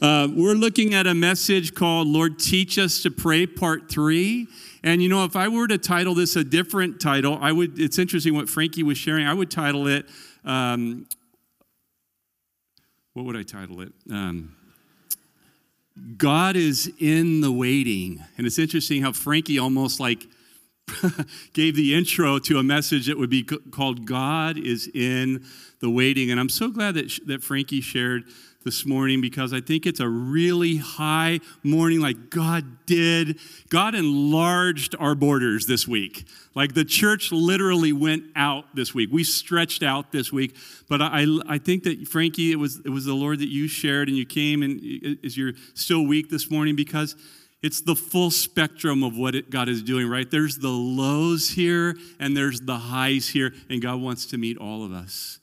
Uh, we're looking at a message called Lord Teach Us to Pray, Part 3. And you know, if I were to title this a different title, I would, it's interesting what Frankie was sharing. I would title it, um, what would I title it? Um, God is in the waiting. And it's interesting how Frankie almost like gave the intro to a message that would be called God is in the waiting. And I'm so glad that, that Frankie shared this morning because I think it's a really high morning, like God did. God enlarged our borders this week. Like the church literally went out this week. We stretched out this week. But I, I think that, Frankie, it was, it was the Lord that you shared and you came and as you're still weak this morning because it's the full spectrum of what it, God is doing, right? There's the lows here and there's the highs here, and God wants to meet all of us.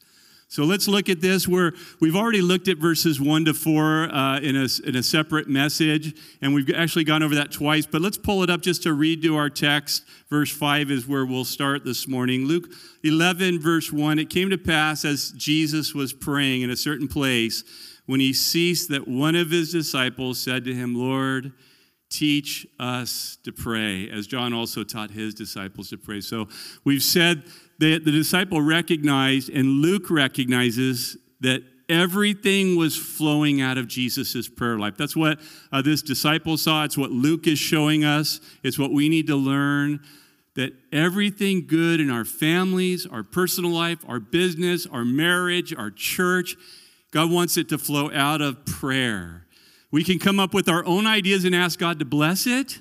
So let's look at this. Where we've already looked at verses 1 to 4 uh, in, a, in a separate message, and we've actually gone over that twice. But let's pull it up just to redo our text. Verse 5 is where we'll start this morning. Luke 11, verse 1 It came to pass as Jesus was praying in a certain place, when he ceased, that one of his disciples said to him, Lord, teach us to pray, as John also taught his disciples to pray. So we've said that the disciple recognized, and Luke recognizes, that everything was flowing out of Jesus' prayer life. That's what uh, this disciple saw. It's what Luke is showing us. It's what we need to learn that everything good in our families, our personal life, our business, our marriage, our church, God wants it to flow out of prayer. We can come up with our own ideas and ask God to bless it,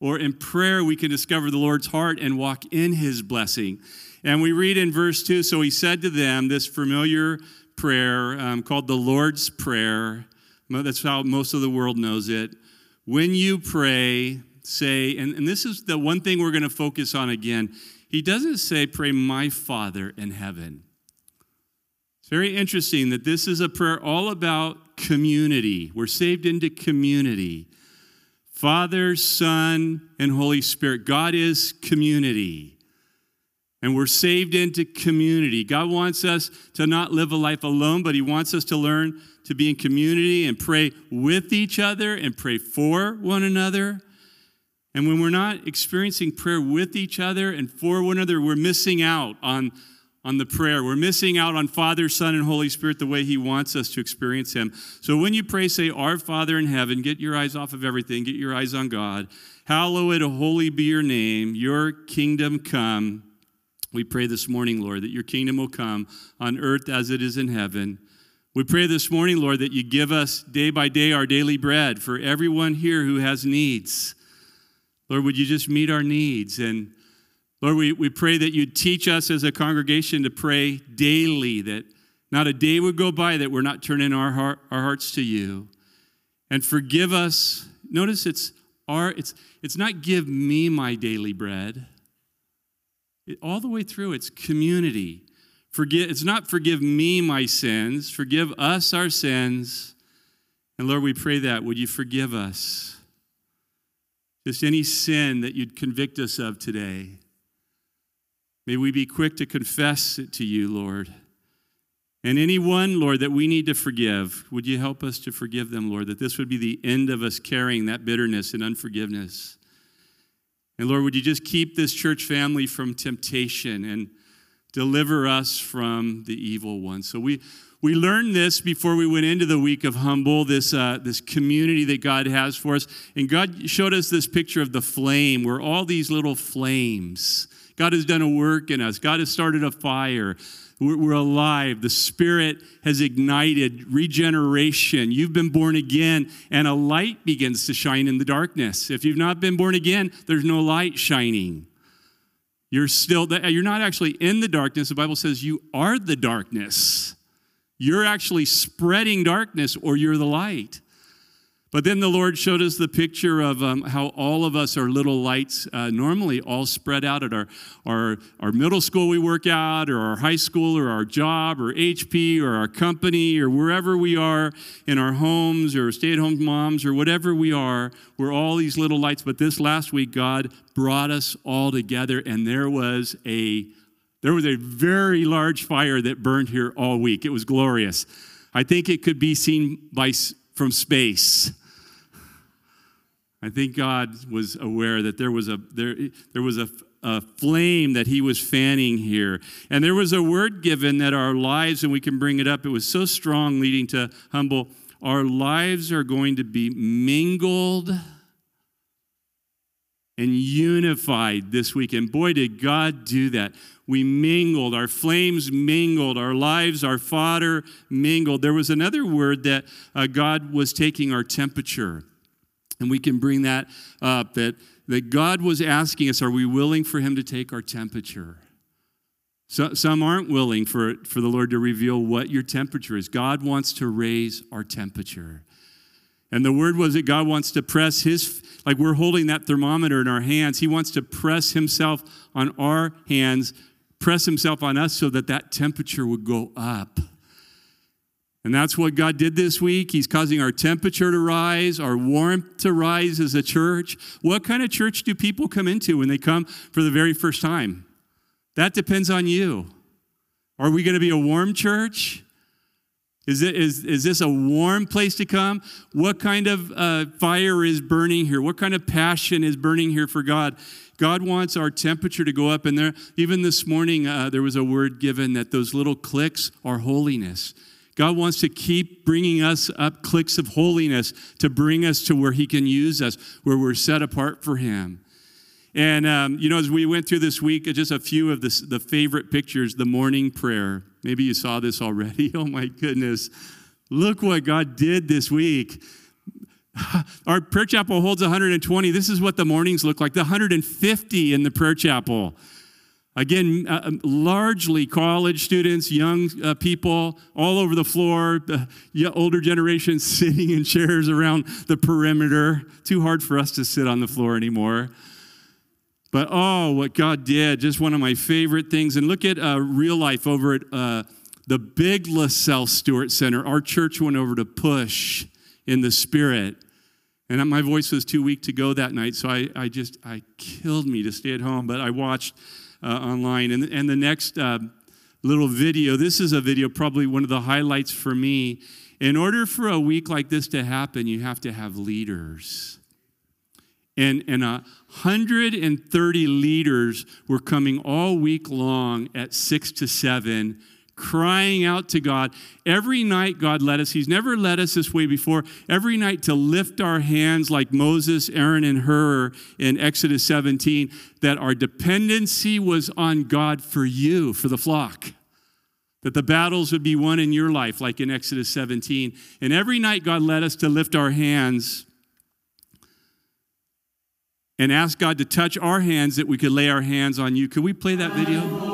or in prayer, we can discover the Lord's heart and walk in his blessing. And we read in verse 2 So he said to them this familiar prayer um, called the Lord's Prayer. That's how most of the world knows it. When you pray, say, and, and this is the one thing we're going to focus on again. He doesn't say, Pray, my Father in heaven. It's very interesting that this is a prayer all about community. We're saved into community. Father, Son, and Holy Spirit. God is community. And we're saved into community. God wants us to not live a life alone, but He wants us to learn to be in community and pray with each other and pray for one another. And when we're not experiencing prayer with each other and for one another, we're missing out on on the prayer. We're missing out on Father, Son, and Holy Spirit the way He wants us to experience Him. So when you pray, say, Our Father in heaven, get your eyes off of everything, get your eyes on God. Hallowed, holy be your name, your kingdom come. We pray this morning, Lord, that your kingdom will come on earth as it is in heaven. We pray this morning, Lord, that you give us day by day our daily bread for everyone here who has needs. Lord, would you just meet our needs and Lord, we, we pray that you'd teach us as a congregation to pray daily, that not a day would go by that we're not turning our, heart, our hearts to you. And forgive us. Notice it's our, it's, it's not give me my daily bread. It, all the way through, it's community. Forgive, it's not forgive me my sins, forgive us our sins. And Lord, we pray that. Would you forgive us? Just any sin that you'd convict us of today. May we be quick to confess it to you, Lord. And anyone, Lord, that we need to forgive, would you help us to forgive them, Lord, that this would be the end of us carrying that bitterness and unforgiveness. And Lord, would you just keep this church family from temptation and deliver us from the evil one? So we, we learned this before we went into the week of humble, this, uh, this community that God has for us. And God showed us this picture of the flame, where all these little flames God has done a work in us. God has started a fire. We're, we're alive. The Spirit has ignited regeneration. You've been born again, and a light begins to shine in the darkness. If you've not been born again, there's no light shining. You're still, you're not actually in the darkness. The Bible says you are the darkness. You're actually spreading darkness, or you're the light. But then the Lord showed us the picture of um, how all of us are little lights, uh, normally all spread out at our, our, our middle school we work at, or our high school, or our job, or HP, or our company, or wherever we are in our homes, or stay at home moms, or whatever we are. We're all these little lights. But this last week, God brought us all together, and there was a there was a very large fire that burned here all week. It was glorious. I think it could be seen by from space. I think God was aware that there was a there, there was a, a flame that he was fanning here. And there was a word given that our lives, and we can bring it up, it was so strong, leading to humble. Our lives are going to be mingled and unified this week. And boy, did God do that. We mingled, our flames mingled, our lives, our fodder mingled. There was another word that uh, God was taking our temperature. And we can bring that up that, that God was asking us, are we willing for Him to take our temperature? So, some aren't willing for, for the Lord to reveal what your temperature is. God wants to raise our temperature. And the word was that God wants to press His like we're holding that thermometer in our hands. He wants to press himself on our hands, press himself on us so that that temperature would go up. And that's what God did this week. He's causing our temperature to rise, our warmth to rise as a church. What kind of church do people come into when they come for the very first time? That depends on you. Are we going to be a warm church? Is, it, is, is this a warm place to come? What kind of uh, fire is burning here? What kind of passion is burning here for God? God wants our temperature to go up. And there, even this morning, uh, there was a word given that those little clicks are holiness. God wants to keep bringing us up clicks of holiness to bring us to where He can use us, where we're set apart for Him. And, um, you know, as we went through this week, just a few of the, the favorite pictures the morning prayer. Maybe you saw this already. Oh, my goodness. Look what God did this week. Our prayer chapel holds 120. This is what the mornings look like the 150 in the prayer chapel. Again, uh, um, largely college students, young uh, people all over the floor, uh, older generation sitting in chairs around the perimeter. Too hard for us to sit on the floor anymore. But oh, what God did, just one of my favorite things. And look at uh, real life over at uh, the big LaSells Stewart Center. Our church went over to push in the spirit. And my voice was too weak to go that night, so I, I just, I killed me to stay at home. But I watched online. And, and the next uh, little video, this is a video, probably one of the highlights for me. In order for a week like this to happen, you have to have leaders. And, and 130 leaders were coming all week long at 6 to 7 crying out to God. Every night, God led us. He's never led us this way before. Every night to lift our hands like Moses, Aaron, and Hur in Exodus 17, that our dependency was on God for you, for the flock. That the battles would be won in your life, like in Exodus 17. And every night, God led us to lift our hands and ask God to touch our hands that we could lay our hands on you. Could we play that video?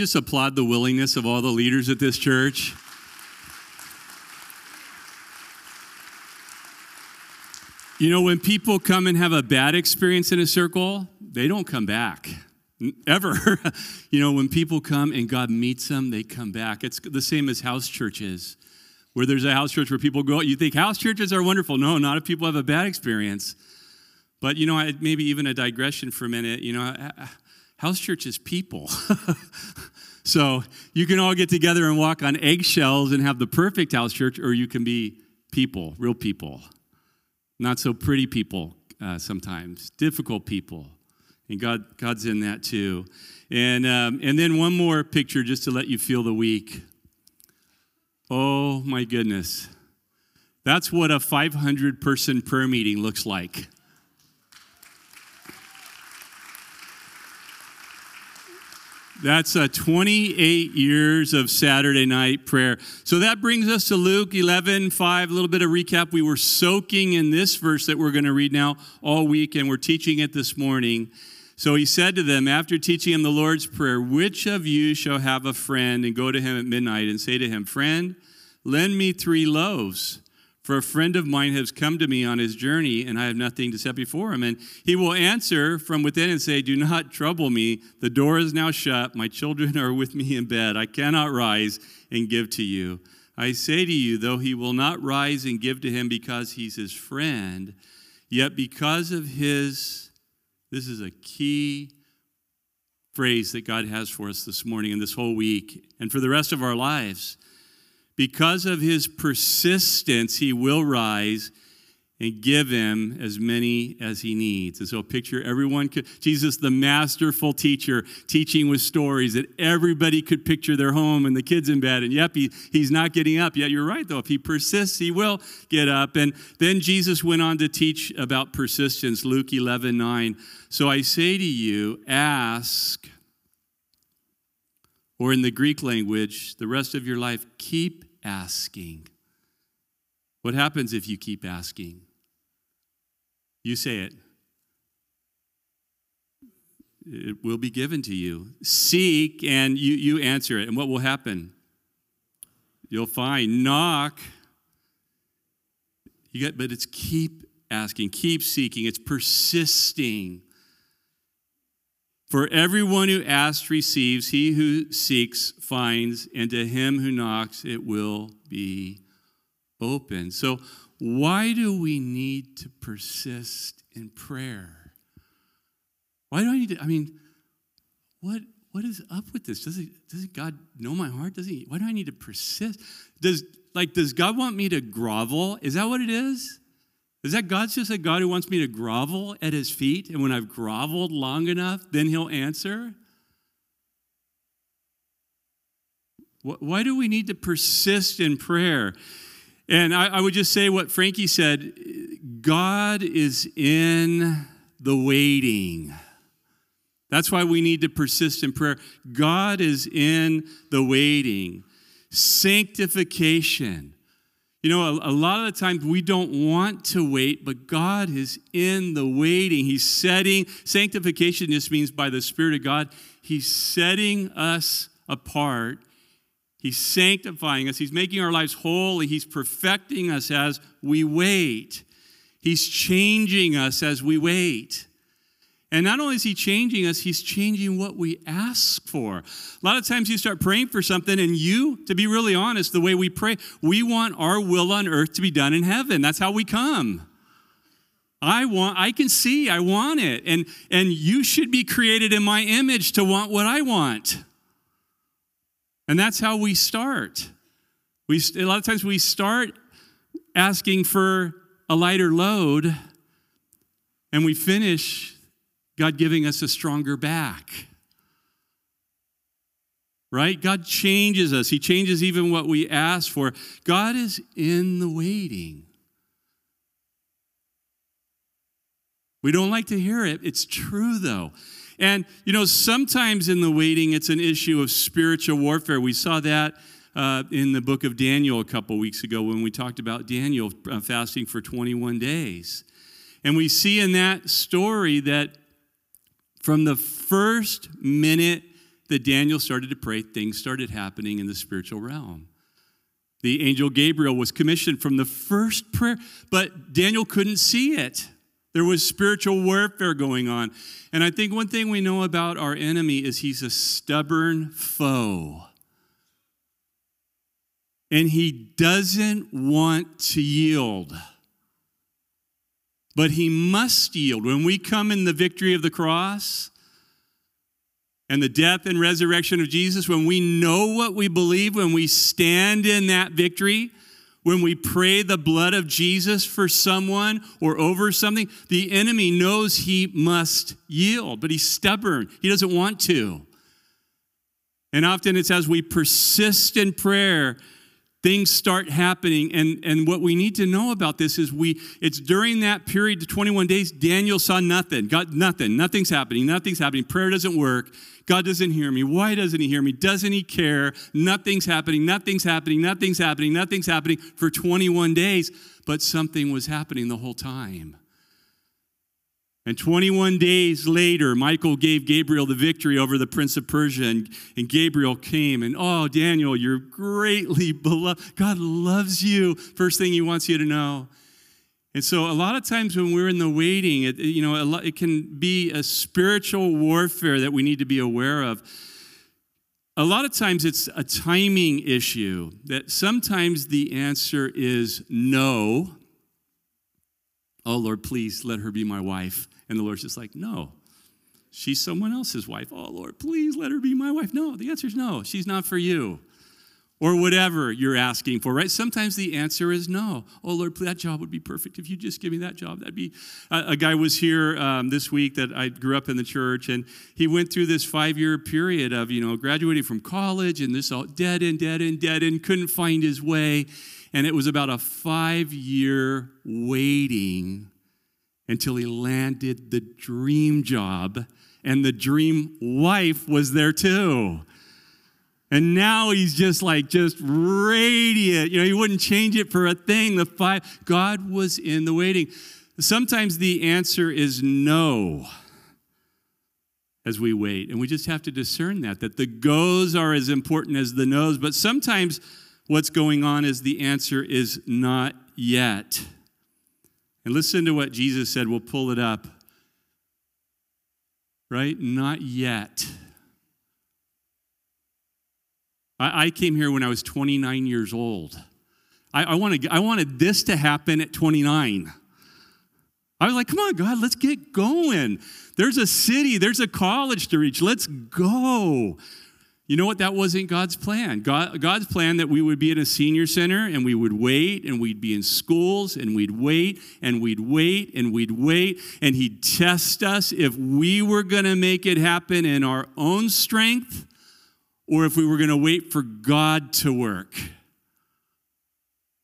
Just applaud the willingness of all the leaders at this church? You know, when people come and have a bad experience in a circle, they don't come back. Ever. you know, when people come and God meets them, they come back. It's the same as house churches, where there's a house church where people go, you think house churches are wonderful. No, not if people have a bad experience. But, you know, maybe even a digression for a minute. You know, house church is people. so you can all get together and walk on eggshells and have the perfect house church, or you can be people, real people. Not so pretty people uh, sometimes, difficult people. And God, God's in that too. And, um, and then one more picture just to let you feel the week. Oh my goodness. That's what a 500 person prayer meeting looks like. That's uh, 28 years of Saturday night prayer. So that brings us to Luke 11, 5. A little bit of recap. We were soaking in this verse that we're going to read now all week, and we're teaching it this morning. So he said to them, after teaching him the Lord's Prayer, Which of you shall have a friend and go to him at midnight and say to him, Friend, lend me three loaves? For a friend of mine has come to me on his journey, and I have nothing to set before him. And he will answer from within and say, Do not trouble me. The door is now shut. My children are with me in bed. I cannot rise and give to you. I say to you, though he will not rise and give to him because he's his friend, yet because of his, this is a key phrase that God has for us this morning and this whole week and for the rest of our lives because of his persistence, he will rise and give him as many as he needs. And so picture everyone could, Jesus, the masterful teacher, teaching with stories that everybody could picture their home and the kids in bed. And yep, he, he's not getting up. Yeah, you're right, though. If he persists, he will get up. And then Jesus went on to teach about persistence, Luke 11, 9. So I say to you, ask, or in the Greek language, the rest of your life, keep asking. What happens if you keep asking? You say it. It will be given to you. Seek and you, you answer it. And what will happen? You'll find. Knock. You get, but it's keep asking, keep seeking, it's persisting. For everyone who asks receives, he who seeks finds, and to him who knocks it will be open. So, why do we need to persist in prayer? Why do I need to? I mean, what what is up with this? Does it, doesn't God know my heart? Doesn't he? Why do I need to persist? Does like does God want me to grovel? Is that what it is? Is that God's just a God who wants me to grovel at his feet? And when I've groveled long enough, then he'll answer? Why do we need to persist in prayer? And I, I would just say what Frankie said God is in the waiting. That's why we need to persist in prayer. God is in the waiting. Sanctification. You know, a, a, lot of the times we don't want to wait, but God is in the waiting. He's setting, sanctification just means by the Spirit of God, He's setting us apart. He's sanctifying us. He's making our lives holy. He's perfecting us as we wait. He's changing us as we wait. And not only is he changing us, he's changing what we ask for. A lot of times you start praying for something, and you, to be really honest, the way we pray, we want our will on earth to be done in heaven. That's how we come. I want, I can see, I want it. And, and you should be created in my image to want what I want. And that's how we start. We, a lot of times we start asking for a lighter load, and we finish God giving us a stronger back. Right? God changes us. He changes even what we ask for. God is in the waiting. We don't like to hear it. It's true, though. And, you know, sometimes in the waiting, it's an issue of spiritual warfare. We saw that uh, in the book of Daniel a couple weeks ago when we talked about Daniel uh, fasting for 21 days. And we see in that story that from the first minute that Daniel started to pray, things started happening in the spiritual realm. The angel Gabriel was commissioned from the first prayer, but Daniel couldn't see it. There was spiritual warfare going on. And I think one thing we know about our enemy is he's a stubborn foe. And he doesn't want to yield but he must yield. When we come in the victory of the cross and the death and resurrection of Jesus, when we know what we believe, when we stand in that victory, when we pray the blood of Jesus for someone or over something, the enemy knows he must yield, but he's stubborn. He doesn't want to. And often it's as we persist in prayer things start happening. And, and what we need to know about this is we it's during that period the 21 days daniel saw nothing. Got nothing. Nothing's happening. Nothing's happening. Prayer doesn't work. God doesn't hear me. Why doesn't he hear me? Doesn't he care? Nothing's happening. Nothing's happening. Nothing's happening. Nothing's happening for 21 days. But something was happening the whole time and 21 days later, Michael gave Gabriel the victory over the prince of Persia. And, and, Gabriel came and, oh, Daniel, you're greatly beloved. God loves you. First thing he wants you to know. And so, a lot of times when we're in the waiting, it, you know, it can be a spiritual warfare that we need to be aware of. A lot of times it's a timing issue, that sometimes the answer is no Oh, Lord, please let her be my wife. And the Lord's just like, No, she's someone else's wife. Oh, Lord, please let her be my wife. No, the answer is no, she's not for you. Or whatever you're asking for, right? Sometimes the answer is no. Oh, Lord, that job would be perfect if you just give me that job. That'd be. A, guy was here um, this week that I grew up in the church, and he went through this five year period of, you know, graduating from college and this all dead and dead and dead and couldn't find his way. And it was about a five year waiting until he landed the dream job, and the dream wife was there too. And now he's just like, just radiant. You know, he wouldn't change it for a thing. The five, God was in the waiting. Sometimes the answer is no as we wait. And we just have to discern that, that the goes are as important as the no's. But sometimes what's going on is the answer is not yet. And listen to what Jesus said. We'll pull it up. Right? Not yet. I, I came here when I was 29 years old. I, I, wanted, I wanted this to happen at 29. I was like, come on, God, let's get going. There's a city, there's a college to reach. Let's go. You know what? That wasn't God's plan. God, God's plan that we would be in a senior center and we would wait and we'd be in schools and we'd wait and we'd wait and we'd wait and He'd test us if we were going to make it happen in our own strength or if we were going to wait for God to work.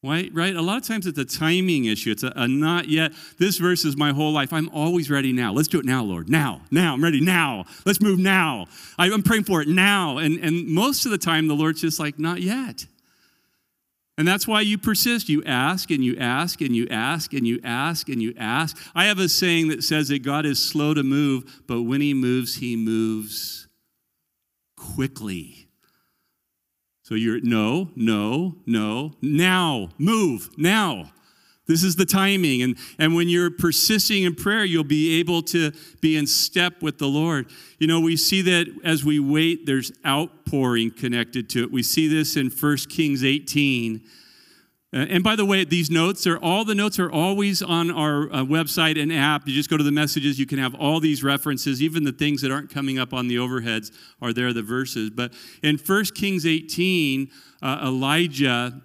Right? Right? A lot of times it's a timing issue. It's a, a, not yet. This verse is my whole life. I'm always ready now. Let's do it now, Lord. Now. Now. I'm ready now. Let's move now. I, I'm praying for it now. And, and most of the time, the Lord's just like, not yet. And that's why you persist. You ask and you ask and you ask and you ask and you ask. I have a saying that says that God is slow to move, but when he moves, he moves quickly. So you're no, no, no, now, move, now. This is the timing. And, and when you're persisting in prayer, you'll be able to be in step with the Lord. You know, we see that as we wait, there's outpouring connected to it. We see this in 1 Kings 18. Uh, and by the way, these notes are all the notes are always on our uh, website and app. You just go to the messages, you can have all these references, even the things that aren't coming up on the overheads are there, the verses. But in 1 Kings 18, uh, Elijah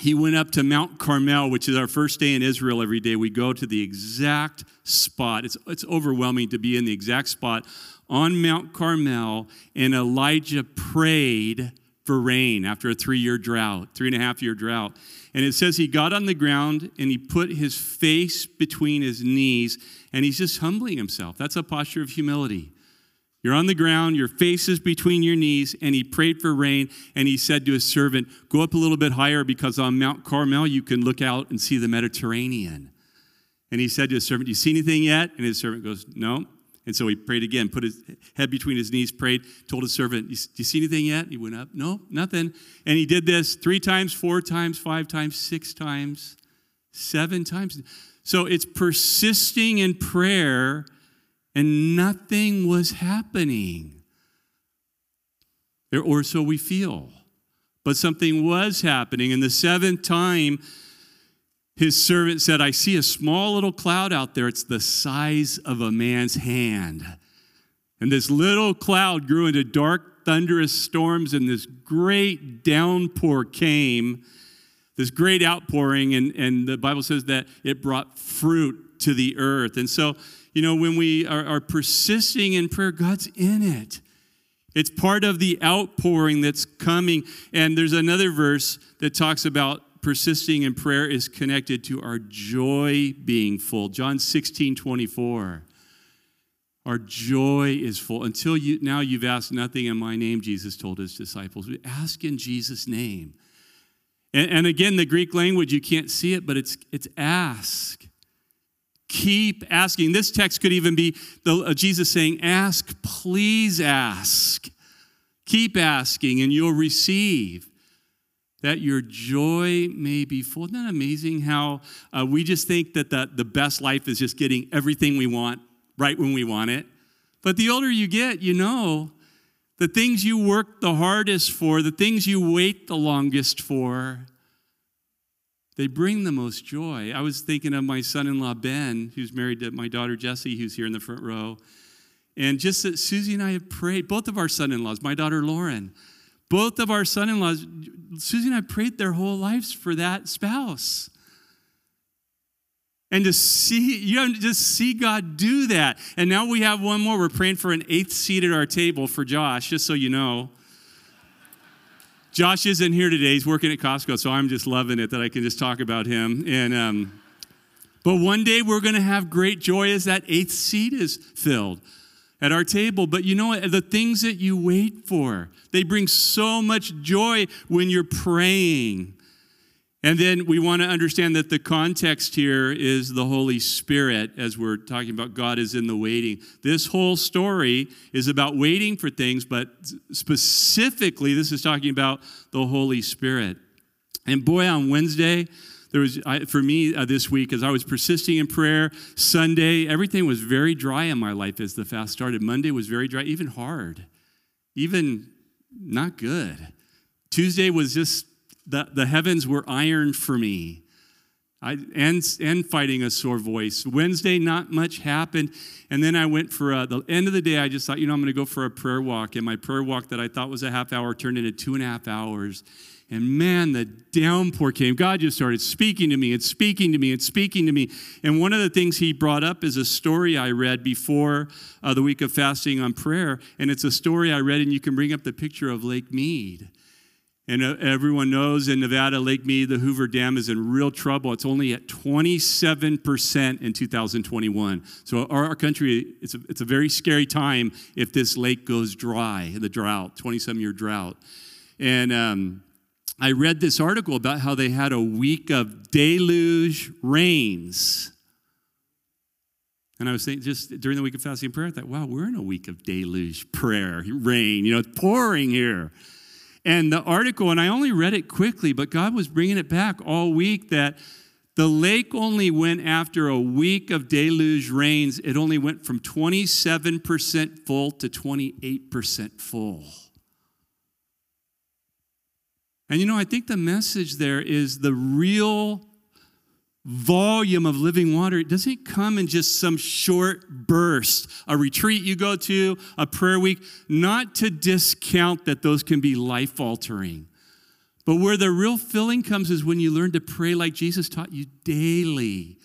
he went up to Mount Carmel, which is our first day in Israel every day. We go to the exact spot. It's, it's overwhelming to be in the exact spot on Mount Carmel, and Elijah prayed for rain after a three year drought, three and a half year drought. And it says he got on the ground and he put his face between his knees and he's just humbling himself. That's a posture of humility. You're on the ground, your face is between your knees, and he prayed for rain. And he said to his servant, Go up a little bit higher because on Mount Carmel you can look out and see the Mediterranean. And he said to his servant, Do you see anything yet? And his servant goes, No. And so he prayed again, put his head between his knees, prayed, told his servant, Do you see anything yet? He went up, No, nothing. And he did this three times, four times, five times, six times, seven times. So it's persisting in prayer, and nothing was happening. Or so we feel. But something was happening. And the seventh time, his servant said, I see a small little cloud out there. It's the size of a man's hand. And this little cloud grew into dark, thunderous storms, and this great downpour came, this great outpouring. And, and the Bible says that it brought fruit to the earth. And so, you know, when we are, are persisting in prayer, God's in it. It's part of the outpouring that's coming. And there's another verse that talks about persisting in prayer is connected to our joy being full. John 16, 24. Our joy is full. Until you now you've asked nothing in my name, Jesus told his disciples. We ask in Jesus' name. And, and again, the Greek language, you can't see it, but it's it's ask. Keep asking. This text could even be the, uh, Jesus saying, Ask, please ask. Keep asking, and you'll receive that your joy may be full. Isn't that amazing how uh, we just think that the, the best life is just getting everything we want right when we want it? But the older you get, you know the things you work the hardest for, the things you wait the longest for, they bring the most joy. I was thinking of my son in law, Ben, who's married to my daughter, Jessie, who's here in the front row. And just that Susie and I have prayed, both of our son in laws, my daughter, Lauren, both of our son in laws, Susie and I prayed their whole lives for that spouse. And to see, you know, just see God do that. And now we have one more. We're praying for an eighth seat at our table for Josh, just so you know. Josh isn't here today. He's working at Costco, so I'm just loving it that I can just talk about him. And um, but one day we're going to have great joy as that eighth seat is filled at our table. But you know? The things that you wait for, they bring so much joy when you're praying. And then we want to understand that the context here is the Holy Spirit as we're talking about God is in the waiting. This whole story is about waiting for things, but specifically, this is talking about the Holy Spirit. And boy, on Wednesday, there was, for me uh, this week, as I was persisting in prayer, Sunday, everything was very dry in my life as the fast started. Monday was very dry, even hard, even not good. Tuesday was just the, the heavens were iron for me. I, and, and fighting a sore voice. Wednesday, not much happened. And then I went for a, the end of the day, I just thought, you know, I'm going to go for a prayer walk. And my prayer walk that I thought was a half hour turned into two and a half hours. And man, the downpour came. God just started speaking to me and speaking to me and speaking to me. And one of the things he brought up is a story I read before uh, the week of fasting on prayer. And it's a story I read, and you can bring up the picture of Lake Mead. And uh, everyone knows in Nevada, Lake Mead, the Hoover Dam is in real trouble. It's only at 27% in 2021. So our, our country, it's a, it's a very scary time if this lake goes dry, the drought, 27 year drought. And um, I read this article about how they had a week of deluge rains. And I was saying, just during the week of fasting and prayer, I thought, wow, we're in a week of deluge prayer, rain, you know, it's pouring here. And the article, and I only read it quickly, but God was bringing it back all week that the lake only went after a week of deluge rains, it only went from 27% full to 28% full. And you know, I think the message there is the real volume of living water, it doesn't come in just some short burst. A retreat you go to, a prayer week, not to discount that those can be life altering. But where the real filling comes is when you learn to pray like Jesus taught you daily.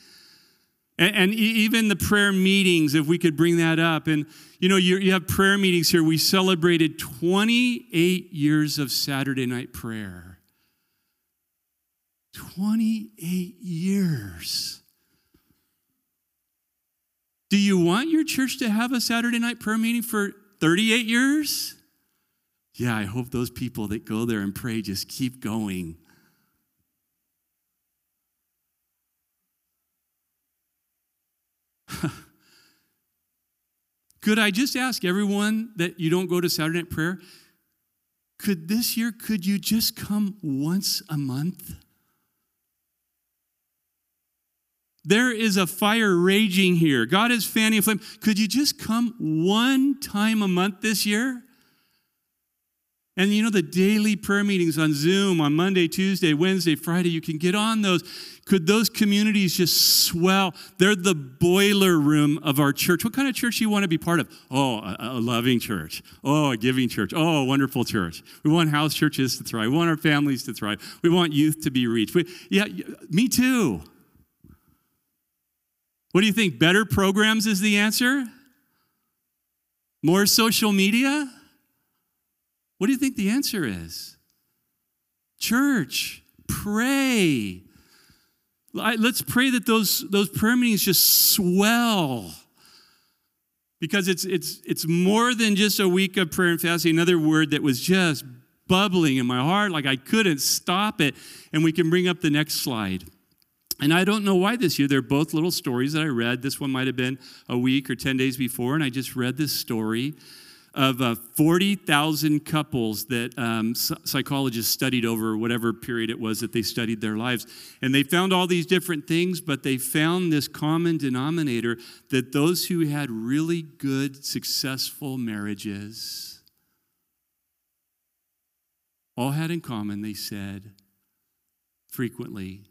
And, and even the prayer meetings, if we could bring that up. And you know, you, you have prayer meetings here. We celebrated 28 years of Saturday night prayer. 28 years. Do you want your church to have a Saturday night prayer meeting for 38 years? Yeah, I hope those people that go there and pray just keep going. could I just ask everyone that you don't go to Saturday night prayer? Could this year, could you just come once a month? There is a fire raging here. God is fanning a flame. Could you just come one time a month this year? And you know, the daily prayer meetings on Zoom on Monday, Tuesday, Wednesday, Friday, you can get on those. Could those communities just swell? They're the boiler room of our church. What kind of church do you want to be part of? Oh, a, a loving church. Oh, a giving church. Oh, a wonderful church. We want house churches to thrive. We want our families to thrive. We want youth to be reached. We, yeah, me too. What do you think? Better programs is the answer? More social media? What do you think the answer is? Church, pray. Let's pray that those, those prayer meetings just swell. Because it's, it's, it's more than just a week of prayer and fasting. Another word that was just bubbling in my heart, like I couldn't stop it. And we can bring up the next slide. And I don't know why this year. They're both little stories that I read. This one might have been a week or 10 days before, and I just read this story of uh, 40,000 couples that um, psychologists studied over whatever period it was that they studied their lives. And they found all these different things, but they found this common denominator that those who had really good, successful marriages all had in common, they said frequently,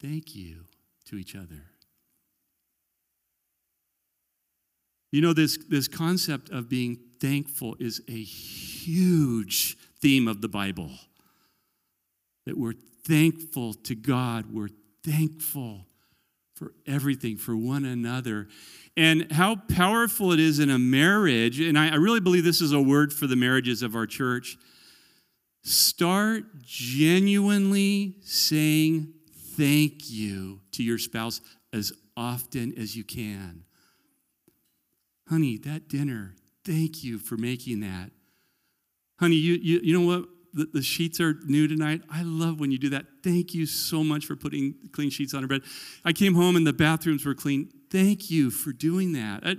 thank you to each other. You know, this, this concept of being thankful is a huge theme of the Bible. That we're thankful to God, we're thankful for everything, for one another. And how powerful it is in a marriage, and I, I really believe this is a word for the marriages of our church. Start genuinely saying thank you to your spouse as often as you can honey, that dinner, thank you for making that. Honey, you, you, you know what? The, the, sheets are new tonight. I love when you do that. Thank you so much for putting clean sheets on our bed. I came home and the bathrooms were clean. Thank you for doing that. I,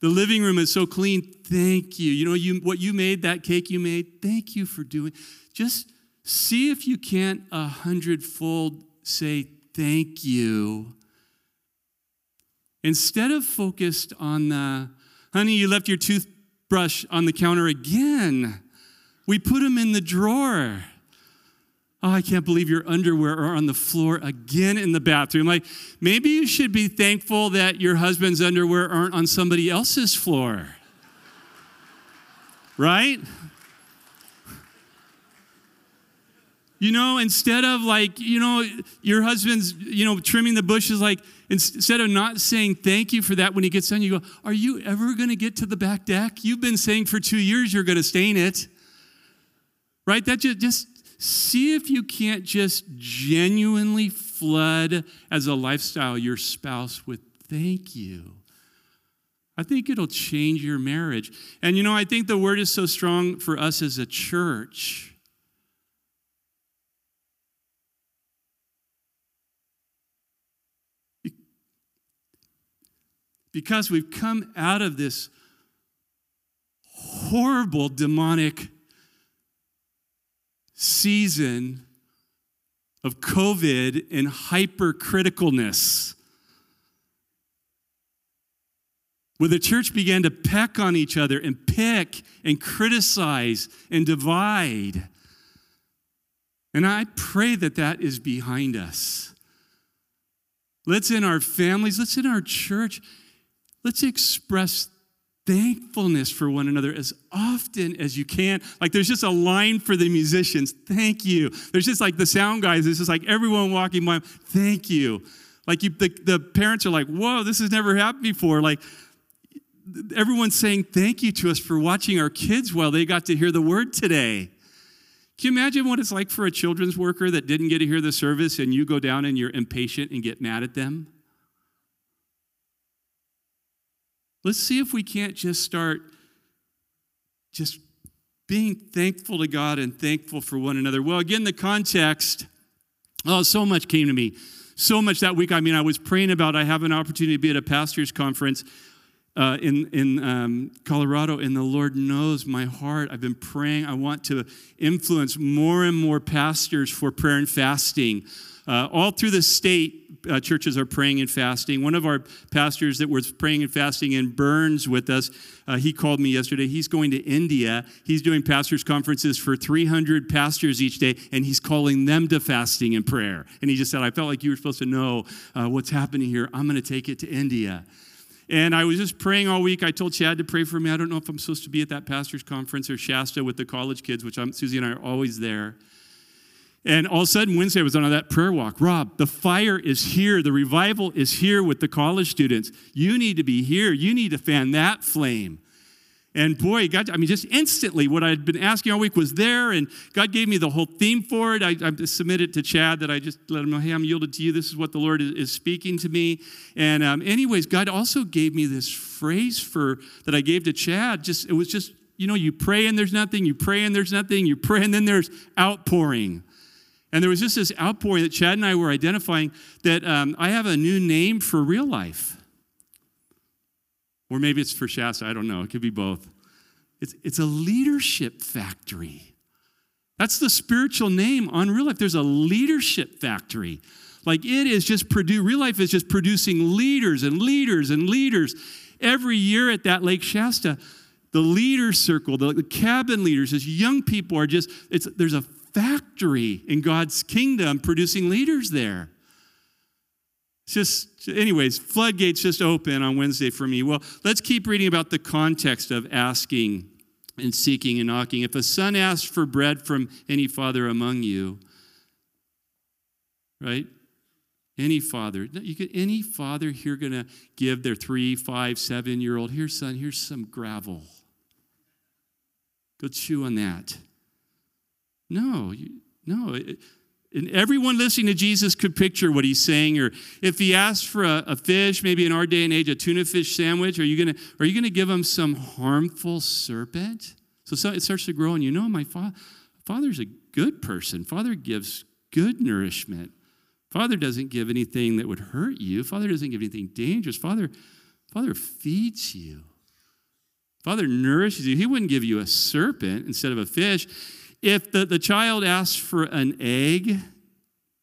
the living room is so clean. Thank you. You know you what you made, that cake you made. Thank you for doing. Just see if you can't a hundredfold say thank you Instead of focused on the, honey, you left your toothbrush on the counter again. We put them in the drawer. Oh, I can't believe your underwear are on the floor again in the bathroom. Like, maybe you should be thankful that your husband's underwear aren't on somebody else's floor. right? You know, instead of like, you know, your husband's, you know, trimming the bushes, like, instead of not saying thank you for that when he gets done, you go, Are you ever going to get to the back deck? You've been saying for two years you're going to stain it. Right? That just, just see if you can't just genuinely flood as a lifestyle your spouse with thank you. I think it'll change your marriage. And you know, I think the word is so strong for us as a church because we've come out of this horrible demonic season of COVID and hypercriticalness. Where the church began to peck on each other and pick and criticize and divide. And I pray that that is behind us. Let's in our families, let's in our church let's express thankfulness for one another as often as you can. Like there's just a line for the musicians, thank you. There's just like the sound guys, it's just like everyone walking by, thank you. Like you, the, the parents are like, whoa, this has never happened before. Like everyone's saying thank you to us for watching our kids while they got to hear the word today. Can you imagine what it's like for a children's worker that didn't get to hear the service and you go down and you're impatient and get mad at them? Let's see if we can't just start just being thankful to God and thankful for one another. Well, again, the context, oh, so much came to me. So much that week. I mean, I was praying about I have an opportunity to be at a pastor's conference uh, in, in um, Colorado, and the Lord knows my heart. I've been praying. I want to influence more and more pastors for prayer and fasting. Uh, all through the state, uh, churches are praying and fasting. One of our pastors that was praying and fasting in Burns with us, uh, he called me yesterday. He's going to India. He's doing pastors' conferences for 300 pastors each day, and he's calling them to fasting and prayer. And he just said, I felt like you were supposed to know uh, what's happening here. I'm going to take it to India. And I was just praying all week. I told Chad to pray for me. I don't know if I'm supposed to be at that pastor's conference or Shasta with the college kids, which I'm, Susie and I are always there. And all of a sudden, Wednesday I was on that prayer walk. Rob, the fire is here. The revival is here with the college students. You need to be here. You need to fan that flame. And boy, God, I mean, just instantly, what I'd been asking all week was there, and God gave me the whole theme for it. I, I submitted to Chad that I just let him know, hey, I'm yielded to you. This is what the Lord is, is speaking to me. And, um, anyways, God also gave me this phrase for that I gave to Chad. Just it was just, you know, you pray and there's nothing, you pray and there's nothing, you pray and then there's outpouring. And there was just this outpouring that Chad and I were identifying that um, I have a new name for real life. Or maybe it's for Shasta, I don't know. It could be both. It's, it's a leadership factory. That's the spiritual name on real life. There's a leadership factory. Like it is just produce real life is just producing leaders and leaders and leaders. Every year at that Lake Shasta, the leader circle, the, the cabin leaders, as young people are just, it's there's a factory in God's kingdom producing leaders there. It's just, anyways, floodgates just open on Wednesday for me. Well, let's keep reading about the context of asking and seeking and knocking. If a son asks for bread from any father among you, right? Any father, you could, any father here to give their three, five, seven year old, here, son, here's some gravel. Go chew on that. No, you, no. And everyone listening to Jesus could picture what he's saying. Or if he asked for a, a fish, maybe in our day and age, a tuna fish sandwich, are you gonna are you gonna give him some harmful serpent? So, so it starts to grow, and you know, my fa- father's a good person. Father gives good nourishment. Father doesn't give anything that would hurt you. Father doesn't give anything dangerous. Father, Father feeds you. Father nourishes you. He wouldn't give you a serpent instead of a fish. If the, the child asks for an egg,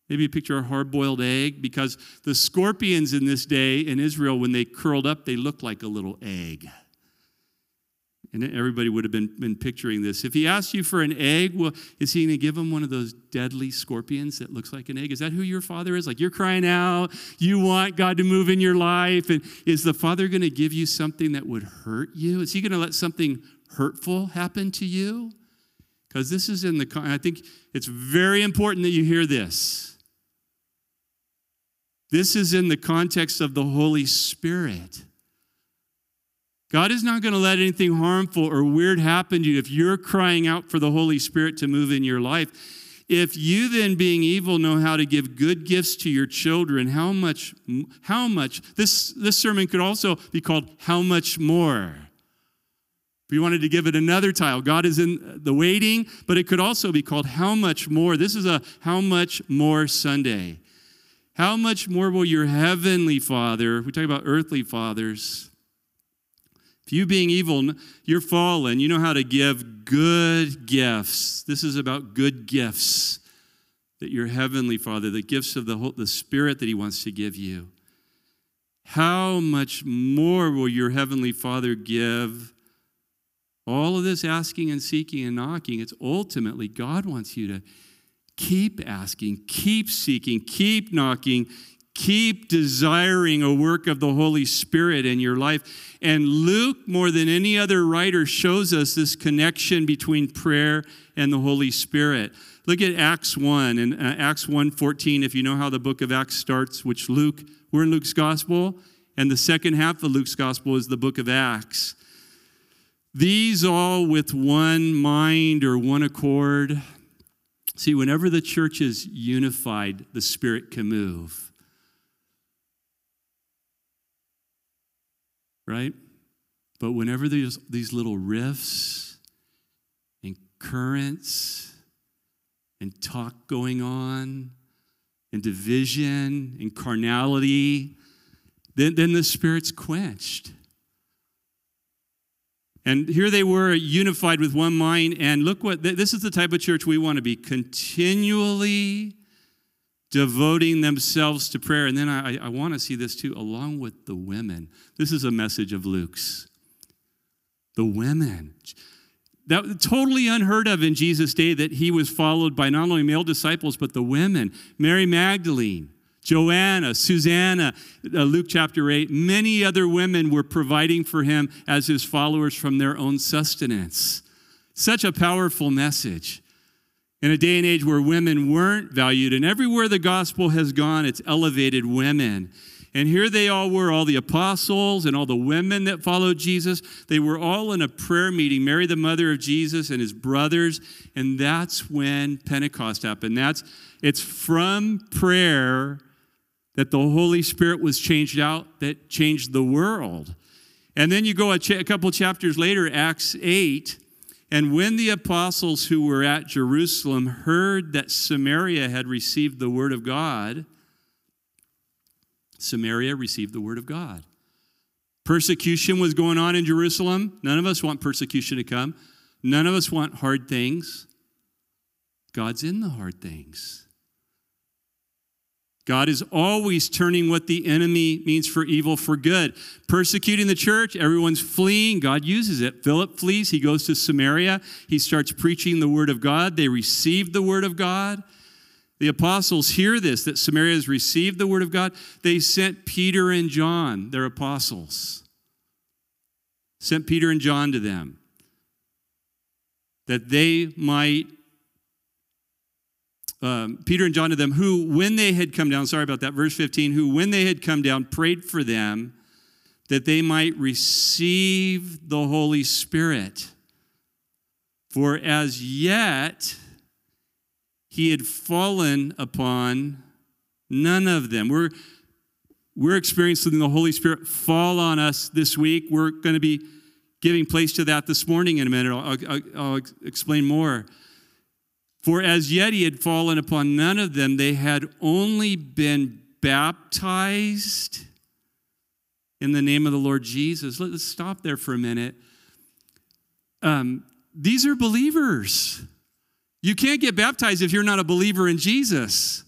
maybe picture a hard boiled egg, because the scorpions in this day in Israel, when they curled up, they looked like a little egg. And everybody would have been, been picturing this. If he asks you for an egg, well, is he going to give him one of those deadly scorpions that looks like an egg? Is that who your father is? Like you're crying out, you want God to move in your life, and is the father going to give you something that would hurt you? Is he going to let something hurtful happen to you? Because this is in the, I think it's very important that you hear this. This is in the context of the Holy Spirit. God is not going to let anything harmful or weird happen to you if you're crying out for the Holy Spirit to move in your life. If you then, being evil, know how to give good gifts to your children, how much, how much, this, this sermon could also be called How Much More. If you wanted to give it another title, God is in the waiting, but it could also be called How Much More. This is a How Much More Sunday. How much more will your heavenly Father, we talk about earthly fathers, if you being evil, you're fallen, you know how to give good gifts. This is about good gifts that your heavenly Father, the gifts of the, the Spirit that He wants to give you. How much more will your heavenly Father give all of this asking and seeking and knocking, it's ultimately God wants you to keep asking, keep seeking, keep knocking, keep desiring a work of the Holy Spirit in your life. And Luke, more than any other writer, shows us this connection between prayer and the Holy Spirit. Look at Acts 1 and uh, Acts 1:14 if you know how the book of Acts starts, which Luke, we're in Luke's gospel, and the second half of Luke's gospel is the book of Acts. These all with one mind or one accord. See, whenever the church is unified, the Spirit can move. Right? But whenever there's these little rifts and currents and talk going on and division and carnality, then, then the Spirit's quenched. And here they were unified with one mind. And look what this is the type of church we want to be continually devoting themselves to prayer. And then I, I want to see this too, along with the women. This is a message of Luke's. The women. That totally unheard of in Jesus' day that he was followed by not only male disciples, but the women. Mary Magdalene, Joanna, Susanna, uh, Luke chapter 8, many other women were providing for him as his followers from their own sustenance. Such a powerful message. In a day and age where women weren't valued, and everywhere the gospel has gone, it's elevated women. And here they all were, all the apostles and all the women that followed Jesus. They were all in a prayer meeting, Mary, the mother of Jesus, and his brothers. And that's when Pentecost happened. That's it's from prayer that the Holy Spirit was changed out, that changed the world. And then you go a, a couple chapters later, Acts 8, and when the apostles who were at Jerusalem heard that Samaria had received the word of God, Samaria received the word of God. Persecution was going on in Jerusalem. None of us want persecution to come. None of us want hard things. God's in the hard things. God is always turning what the enemy means for evil for good. Persecuting the church, everyone's fleeing. God uses it. Philip flees. He goes to Samaria. He starts preaching the word of God. They receive the word of God. The apostles hear this that Samaria has received the word of God. They sent Peter and John, their apostles, sent Peter and John to them that they might um, Peter and John to them, who, when they had come down, sorry about that, verse 15, who, when they had come down, prayed for them that they might receive the Holy Spirit. For as yet he had fallen upon none of them. We're, we're experiencing the Holy Spirit fall on us this week. We're going to be giving place to that this morning in a minute. I'll, I'll, I'll explain more. For as yet he had fallen upon none of them, they had only been baptized in the name of the Lord Jesus. Let's stop there for a minute. Um, these are believers. You can't get baptized if you're not a believer in Jesus.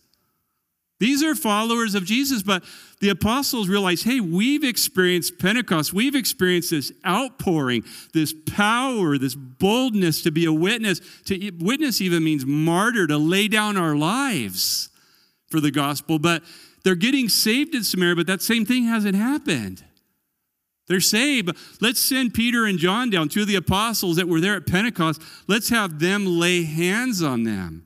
These are followers of Jesus, but the apostles realized hey, we've experienced Pentecost. We've experienced this outpouring, this power, this boldness to be a witness. To witness even means martyr, to lay down our lives for the gospel. But they're getting saved in Samaria, but that same thing hasn't happened. They're saved. Let's send Peter and John down, two of the apostles that were there at Pentecost. Let's have them lay hands on them.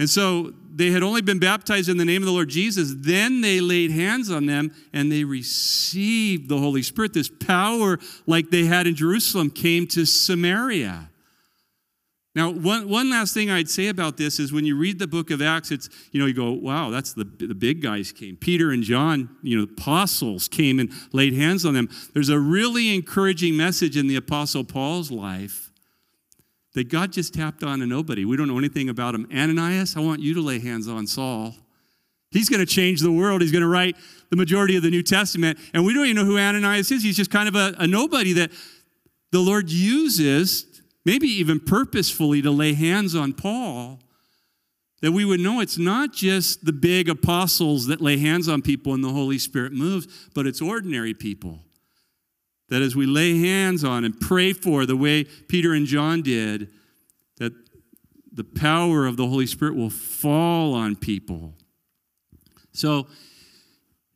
And so they had only been baptized in the name of the Lord Jesus. Then they laid hands on them and they received the Holy Spirit. This power, like they had in Jerusalem, came to Samaria. Now, one, one last thing I'd say about this is when you read the book of Acts, it's, you know, you go, wow, that's the, the big guys came. Peter and John, you know, apostles came and laid hands on them. There's a really encouraging message in the Apostle Paul's life that God just tapped on a nobody. We don't know anything about him. Ananias, I want you to lay hands on Saul. He's going to change the world. He's going to write the majority of the New Testament. And we don't even know who Ananias is. He's just kind of a, a nobody that the Lord uses, maybe even purposefully, to lay hands on Paul. That we would know it's not just the big apostles that lay hands on people and the Holy Spirit moves, but it's ordinary people that as we lay hands on and pray for the way Peter and John did, that the power of the Holy Spirit will fall on people. So,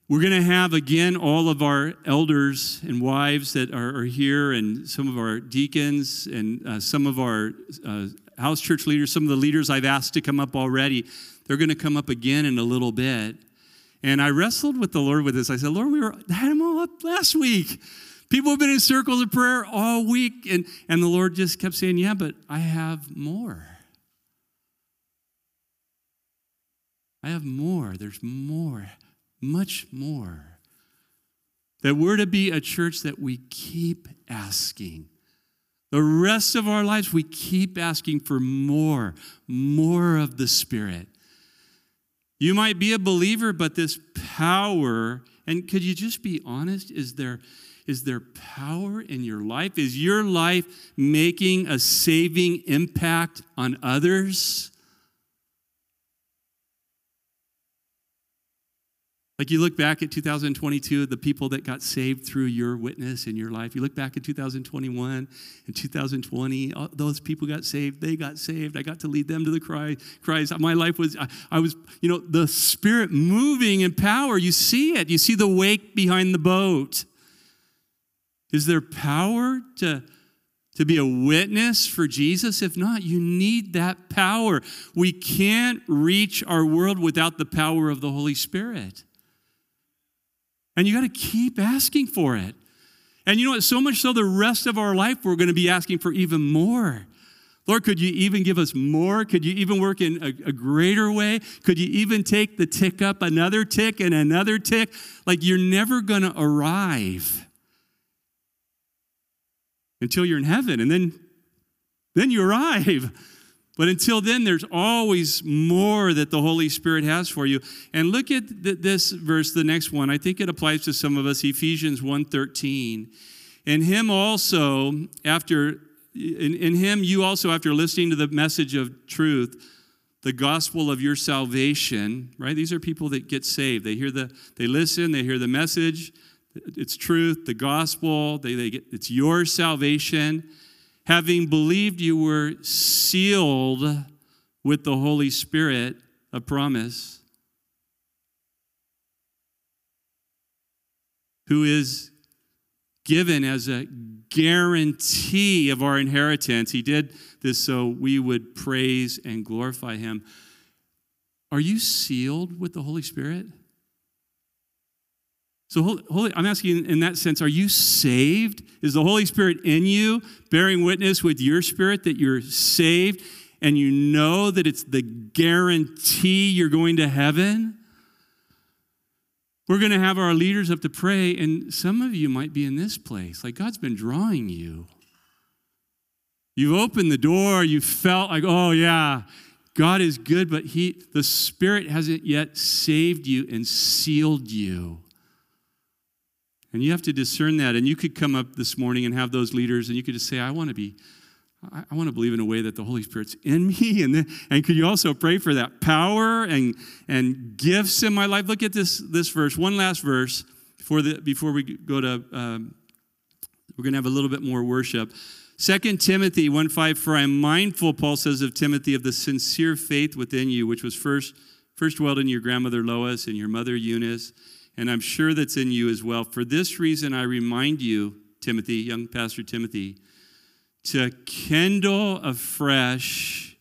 we're going to have again all of our elders and wives that are, are here, and some of our deacons, and uh, some of our uh, house church leaders, some of the leaders I've asked to come up already. They're going to come up again in a little bit. And I wrestled with the Lord with this. I said, Lord, we were, had them all up last week. People have been in circles of prayer all week, and, and the Lord just kept saying, Yeah, but I have more. I have more. There's more, much more. That we're to be a church that we keep asking. The rest of our lives, we keep asking for more, more of the Spirit. You might be a believer, but this power, and could you just be honest? Is there is there power in your life? Is your life making a saving impact on others? Like you look back at 2022, the people that got saved through your witness in your life. You look back at 2021 and 2020, uh, those people got saved. They got saved. I got to lead them to the Christ. My life was, I, I was, you know, the Spirit moving in power. You see it. You see the wake behind the boat. Is there power to, to be a witness for Jesus? If not, you need that power. We can't reach our world without the power of the Holy Spirit. And you got to keep asking for it. And you know what? So much so, the rest of our life, we're going to be asking for even more. Lord, could you even give us more? Could you even work in a, a, greater way? Could you even take the tick up another tick and another tick? Like you're never going to arrive until you're in heaven, and then, then you arrive. But until then, there's always more that the Holy Spirit has for you. And look at this verse, the next one. I think it applies to some of us, Ephesians 1.13. In him also, after in, in him you also, after listening to the message of truth, the gospel of your salvation, right? These are people that get saved. They hear the, they listen, they hear the message, it's truth, the gospel, they, they get, it's your salvation having believed you were sealed with the Holy Spirit a promise, who is given as a guarantee of our inheritance. He did this so we would praise and glorify Him. Are you sealed with the Holy Spirit? So, Holy, I'm asking in that sense, are you saved? Is the Holy Spirit in you, bearing witness with your spirit that you're saved and you know that it's the guarantee you're going to heaven? We're going to have our leaders up to pray, and some of you might be in this place. Like God's been drawing you. You've opened the door, you felt like, oh, yeah, God is good, but he, the Spirit hasn't yet saved you and sealed you. And you have to discern that. And you could come up this morning and have those leaders, and you could just say, I want to be, I, I want to believe in a way that the Holy Spirit's in me. And, then, and could you also pray for that power and, and gifts in my life? Look at this, this verse, one last verse before, the, before we go to, um, we're going to have a little bit more worship. 2 Timothy 1 5, for I am mindful, Paul says of Timothy, of the sincere faith within you, which was first, first dwelled in your grandmother Lois and your mother Eunice and I'm sure that's in you as well. For this reason, I remind you, Timothy, young Pastor Timothy, to kindle afresh,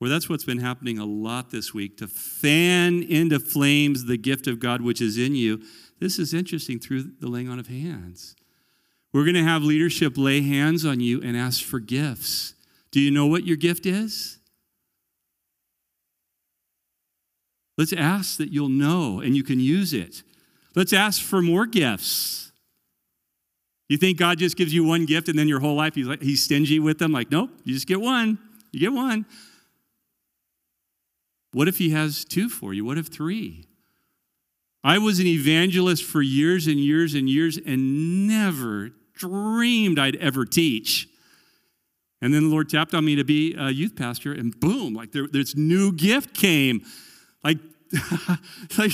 well, that's what's been happening a lot this week, to fan into flames the gift of God which is in you. This is interesting through the laying on of hands. We're going to have leadership lay hands on you and ask for gifts. Do you know what your gift is? Let's ask that you'll know and you can use it. Let's ask for more gifts. You think God just gives you one gift and then your whole life he's, like, he's stingy with them? Like, nope, you just get one. You get one. What if he has two for you? What if three? I was an evangelist for years and years and years and never dreamed I'd ever teach. And then the Lord tapped on me to be a youth pastor, and boom, like there, this new gift came. Like like,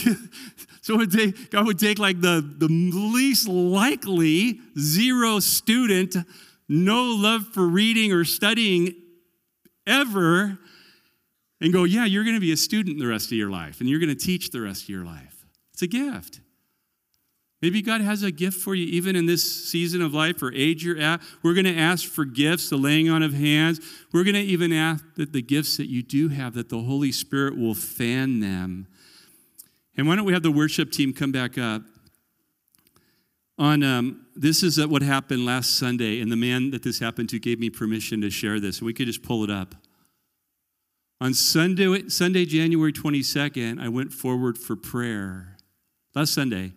so would take, God would take like the, the least likely zero student, no love for reading or studying ever, and go, yeah, you're going to be a student the rest of your life, and you're going to teach the rest of your life. It's a gift. Maybe God has a gift for you even in this season of life or age you're at. We're going to ask for gifts, the laying on of hands. We're going to even ask that the gifts that you do have, that the Holy Spirit will fan them. And why don't we have the worship team come back up? On um, this is what happened last Sunday, and the man that this happened to gave me permission to share this. We could just pull it up. On Sunday, Sunday, January 22nd, I went forward for prayer. Last Sunday,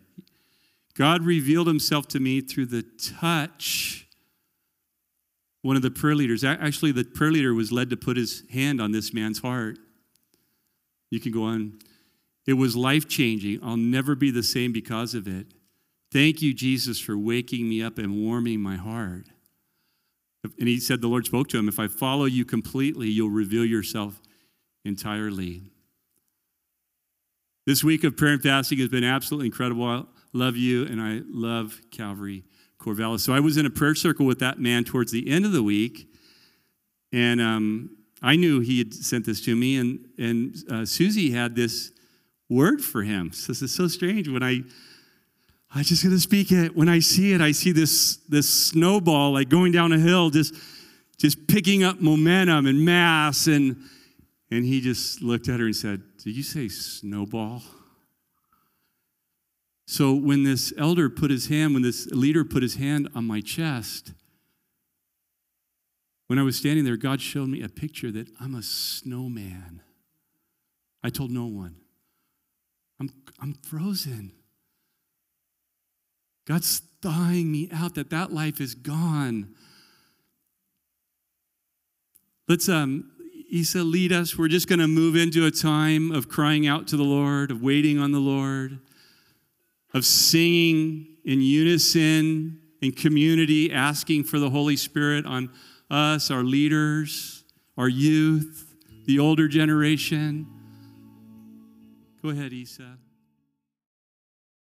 God revealed himself to me through the touch. One of the prayer leaders, actually, the prayer leader was led to put his hand on this man's heart. You can go on. It was life changing. I'll never be the same because of it. Thank you, Jesus, for waking me up and warming my heart. And he said, the Lord spoke to him, If I follow you completely, you'll reveal yourself entirely. This week of prayer and fasting has been absolutely incredible love you, and I love Calvary Corvallis. So I was in a prayer circle with that man towards the end of the week, and um, I knew he had sent this to me, and, and uh, Susie had this word for him. So this is so strange when I. I just to speak it. When I see it, I see this, this snowball like going down a hill, just, just picking up momentum and mass. And, and he just looked at her and said, Did you say snowball? So when this elder put his hand, when this leader put his hand on my chest, when I was standing there, God showed me a picture that I'm a snowman. I told no one. I'm, I'm frozen. God's thawing me out that that life is gone. Let's, um, Isa, lead us. We're just going to move into a time of crying out to the Lord, of waiting on the Lord, of singing in unison, in community, asking for the Holy Spirit on us, our leaders, our youth, the older generation. Go ahead, Isa.